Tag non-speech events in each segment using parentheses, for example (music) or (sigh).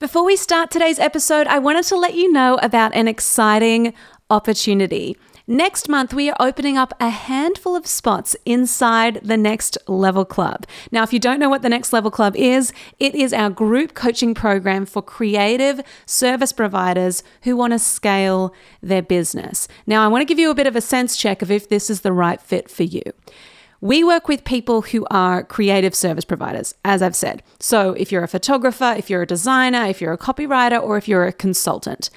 Before we start today's episode, I wanted to let you know about an exciting opportunity. Next month, we are opening up a handful of spots inside the Next Level Club. Now, if you don't know what the Next Level Club is, it is our group coaching program for creative service providers who want to scale their business. Now, I want to give you a bit of a sense check of if this is the right fit for you. We work with people who are creative service providers, as I've said. So, if you're a photographer, if you're a designer, if you're a copywriter, or if you're a consultant.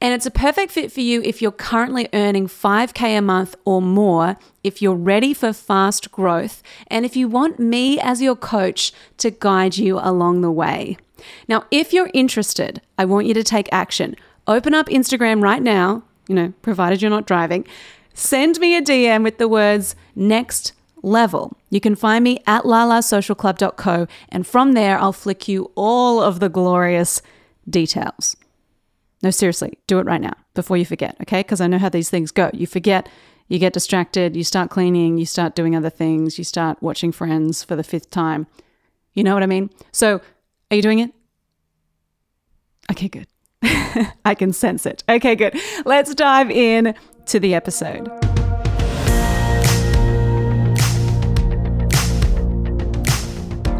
And it's a perfect fit for you if you're currently earning 5K a month or more, if you're ready for fast growth, and if you want me as your coach to guide you along the way. Now, if you're interested, I want you to take action. Open up Instagram right now, you know, provided you're not driving. Send me a DM with the words next level. You can find me at lalasocialclub.co, and from there, I'll flick you all of the glorious details. No, seriously, do it right now before you forget, okay? Because I know how these things go. You forget, you get distracted, you start cleaning, you start doing other things, you start watching friends for the fifth time. You know what I mean? So, are you doing it? Okay, good. (laughs) I can sense it. Okay, good. Let's dive in to the episode.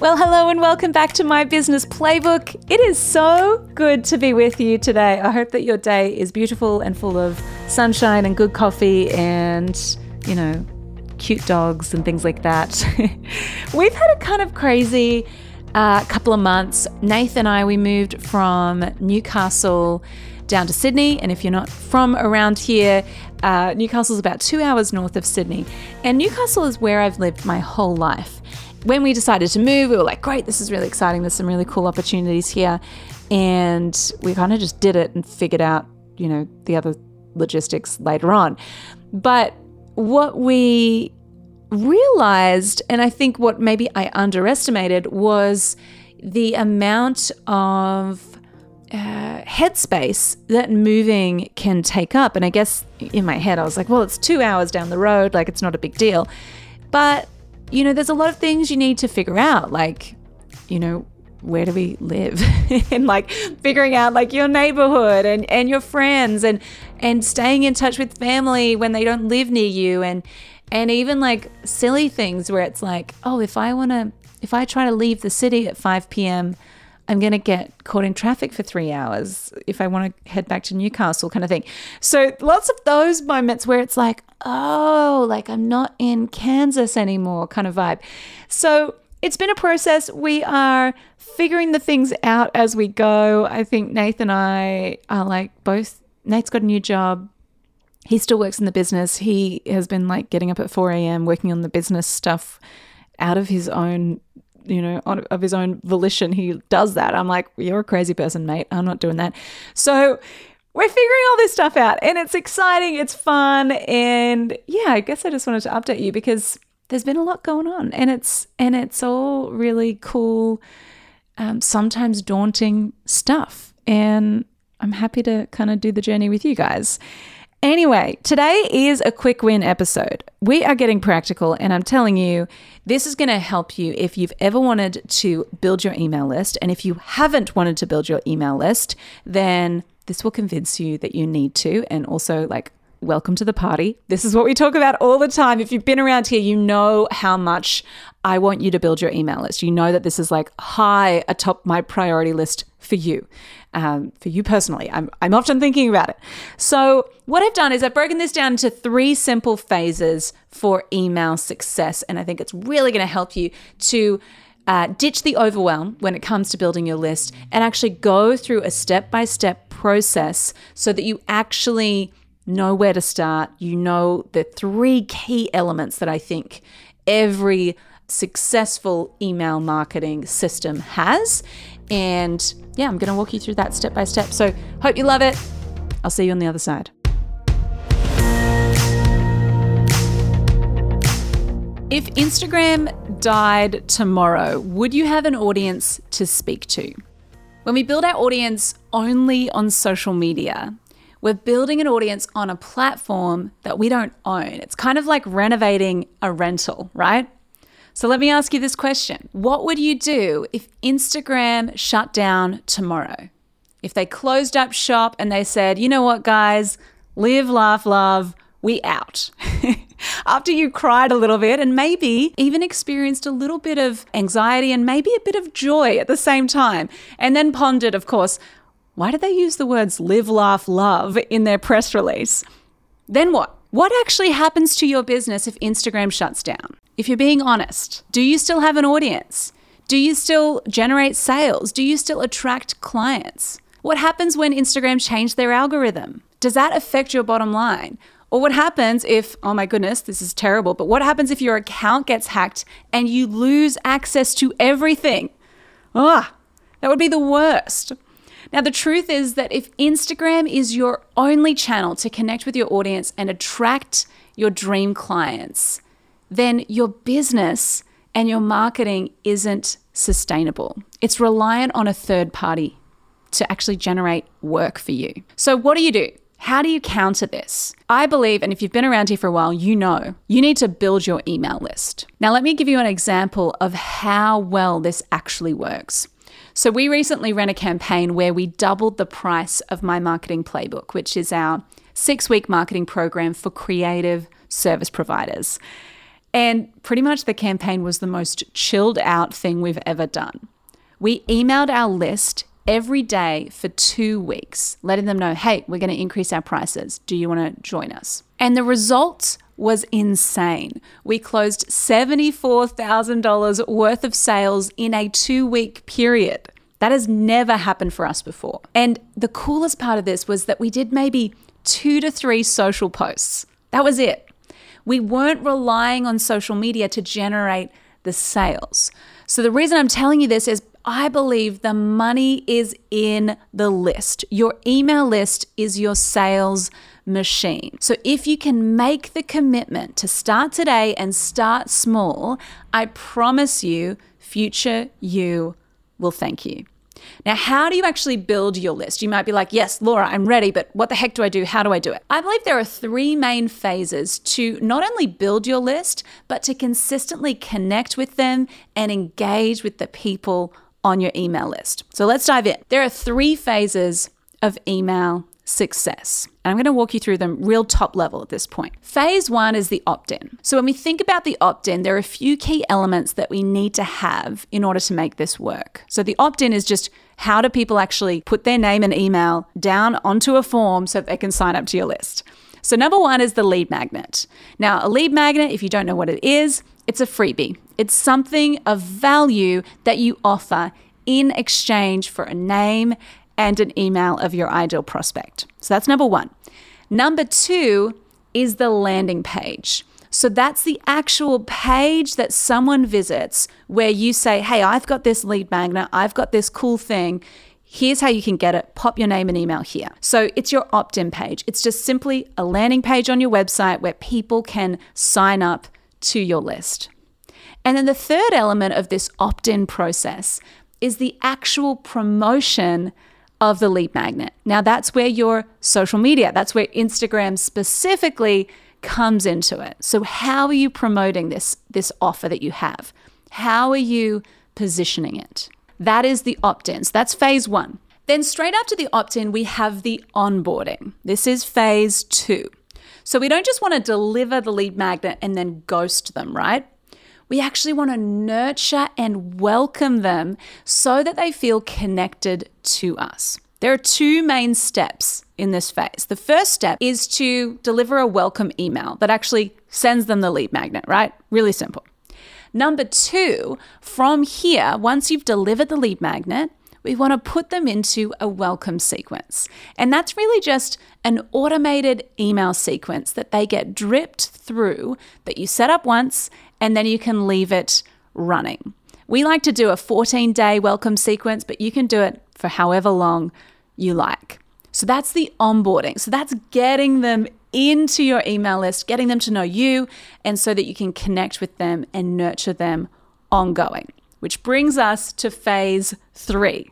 Well, hello and welcome back to my business playbook. It is so good to be with you today. I hope that your day is beautiful and full of sunshine and good coffee and, you know, cute dogs and things like that. (laughs) We've had a kind of crazy uh, couple of months. Nathan and I, we moved from Newcastle down to Sydney. And if you're not from around here, uh, Newcastle is about two hours north of Sydney. And Newcastle is where I've lived my whole life when we decided to move, we were like, great, this is really exciting. There's some really cool opportunities here. And we kind of just did it and figured out, you know, the other logistics later on. But what we realized, and I think what maybe I underestimated, was the amount of uh, headspace that moving can take up. And I guess in my head, I was like, well, it's two hours down the road, like it's not a big deal. But you know, there's a lot of things you need to figure out, like, you know, where do we live? (laughs) And like figuring out like your neighborhood and, and your friends and and staying in touch with family when they don't live near you and and even like silly things where it's like oh if i want to if i try to leave the city at 5 p.m I'm going to get caught in traffic for three hours if I want to head back to Newcastle, kind of thing. So, lots of those moments where it's like, oh, like I'm not in Kansas anymore, kind of vibe. So, it's been a process. We are figuring the things out as we go. I think Nathan and I are like both, Nate's got a new job. He still works in the business. He has been like getting up at 4 a.m., working on the business stuff out of his own you know, of his own volition, he does that. I'm like, you're a crazy person, mate. I'm not doing that. So we're figuring all this stuff out and it's exciting, it's fun. And yeah, I guess I just wanted to update you because there's been a lot going on and it's and it's all really cool, um, sometimes daunting stuff. And I'm happy to kind of do the journey with you guys. Anyway, today is a quick win episode. We are getting practical, and I'm telling you, this is going to help you if you've ever wanted to build your email list. And if you haven't wanted to build your email list, then this will convince you that you need to. And also, like, welcome to the party. This is what we talk about all the time. If you've been around here, you know how much I want you to build your email list. You know that this is like high atop my priority list for you um, for you personally. I'm, I'm often thinking about it. So, what I've done is I've broken this down into three simple phases for email success. And I think it's really going to help you to uh, ditch the overwhelm when it comes to building your list and actually go through a step by step process so that you actually know where to start. You know the three key elements that I think every successful email marketing system has. And yeah, I'm going to walk you through that step by step. So, hope you love it. I'll see you on the other side. If Instagram died tomorrow, would you have an audience to speak to? When we build our audience only on social media, we're building an audience on a platform that we don't own. It's kind of like renovating a rental, right? So let me ask you this question What would you do if Instagram shut down tomorrow? If they closed up shop and they said, you know what, guys, live, laugh, love, we out. (laughs) After you cried a little bit and maybe even experienced a little bit of anxiety and maybe a bit of joy at the same time, and then pondered, of course, why did they use the words live, laugh, love in their press release? Then what? What actually happens to your business if Instagram shuts down? If you're being honest, do you still have an audience? Do you still generate sales? Do you still attract clients? What happens when Instagram changed their algorithm? Does that affect your bottom line? Or what happens if, oh my goodness, this is terrible, but what happens if your account gets hacked and you lose access to everything? Ah, that would be the worst. Now, the truth is that if Instagram is your only channel to connect with your audience and attract your dream clients, then your business and your marketing isn't sustainable. It's reliant on a third party to actually generate work for you. So, what do you do? How do you counter this? I believe, and if you've been around here for a while, you know, you need to build your email list. Now, let me give you an example of how well this actually works. So, we recently ran a campaign where we doubled the price of my marketing playbook, which is our six week marketing program for creative service providers. And pretty much the campaign was the most chilled out thing we've ever done. We emailed our list every day for two weeks, letting them know, hey, we're going to increase our prices. Do you want to join us? And the results was insane. We closed $74,000 worth of sales in a two week period. That has never happened for us before. And the coolest part of this was that we did maybe two to three social posts. That was it. We weren't relying on social media to generate the sales. So, the reason I'm telling you this is I believe the money is in the list. Your email list is your sales machine. So if you can make the commitment to start today and start small, I promise you, future you will thank you. Now, how do you actually build your list? You might be like, yes, Laura, I'm ready, but what the heck do I do? How do I do it? I believe there are three main phases to not only build your list, but to consistently connect with them and engage with the people on your email list. So let's dive in. There are three phases of email success. And I'm going to walk you through them real top level at this point. Phase one is the opt in. So, when we think about the opt in, there are a few key elements that we need to have in order to make this work. So, the opt in is just how do people actually put their name and email down onto a form so they can sign up to your list? So, number one is the lead magnet. Now, a lead magnet, if you don't know what it is, it's a freebie. It's something of value that you offer in exchange for a name and an email of your ideal prospect. So that's number one. Number two is the landing page. So that's the actual page that someone visits where you say, Hey, I've got this lead magnet, I've got this cool thing. Here's how you can get it. Pop your name and email here. So it's your opt in page. It's just simply a landing page on your website where people can sign up to your list. And then the third element of this opt in process is the actual promotion of the lead magnet. Now, that's where your social media, that's where Instagram specifically comes into it. So, how are you promoting this, this offer that you have? How are you positioning it? That is the opt ins. That's phase one. Then, straight after the opt in, we have the onboarding. This is phase two. So, we don't just want to deliver the lead magnet and then ghost them, right? We actually want to nurture and welcome them so that they feel connected to us. There are two main steps in this phase. The first step is to deliver a welcome email that actually sends them the lead magnet, right? Really simple. Number two, from here, once you've delivered the lead magnet, we want to put them into a welcome sequence. And that's really just an automated email sequence that they get dripped through that you set up once and then you can leave it running. We like to do a 14 day welcome sequence, but you can do it for however long you like. So that's the onboarding. So that's getting them into your email list, getting them to know you, and so that you can connect with them and nurture them ongoing. Which brings us to phase three.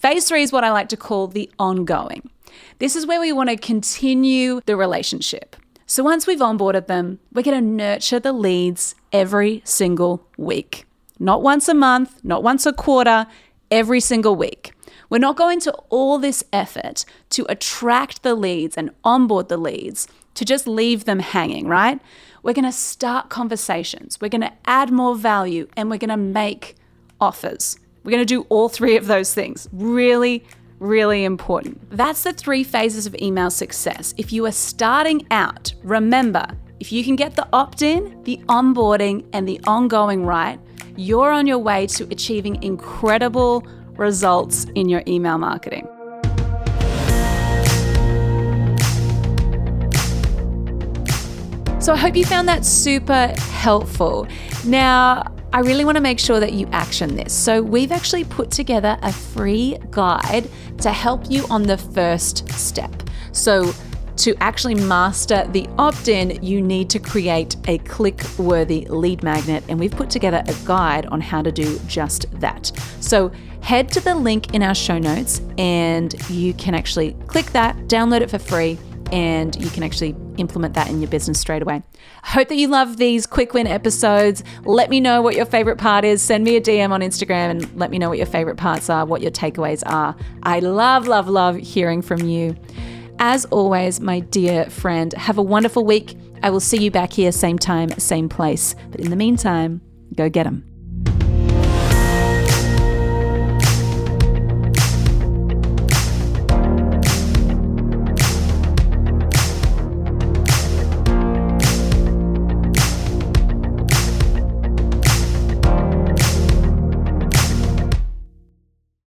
Phase three is what I like to call the ongoing. This is where we want to continue the relationship. So once we've onboarded them, we're going to nurture the leads every single week. Not once a month, not once a quarter, every single week. We're not going to all this effort to attract the leads and onboard the leads to just leave them hanging, right? We're going to start conversations. We're going to add more value and we're going to make offers. We're going to do all three of those things. Really, really important. That's the three phases of email success. If you are starting out, remember if you can get the opt in, the onboarding, and the ongoing right, you're on your way to achieving incredible results in your email marketing. So I hope you found that super helpful. Now, I really want to make sure that you action this. So, we've actually put together a free guide to help you on the first step. So, to actually master the opt in, you need to create a click worthy lead magnet. And we've put together a guide on how to do just that. So, head to the link in our show notes and you can actually click that, download it for free and you can actually implement that in your business straight away. I hope that you love these quick win episodes. Let me know what your favorite part is. Send me a DM on Instagram and let me know what your favorite parts are, what your takeaways are. I love, love, love hearing from you. As always, my dear friend, have a wonderful week. I will see you back here, same time, same place. But in the meantime, go get them.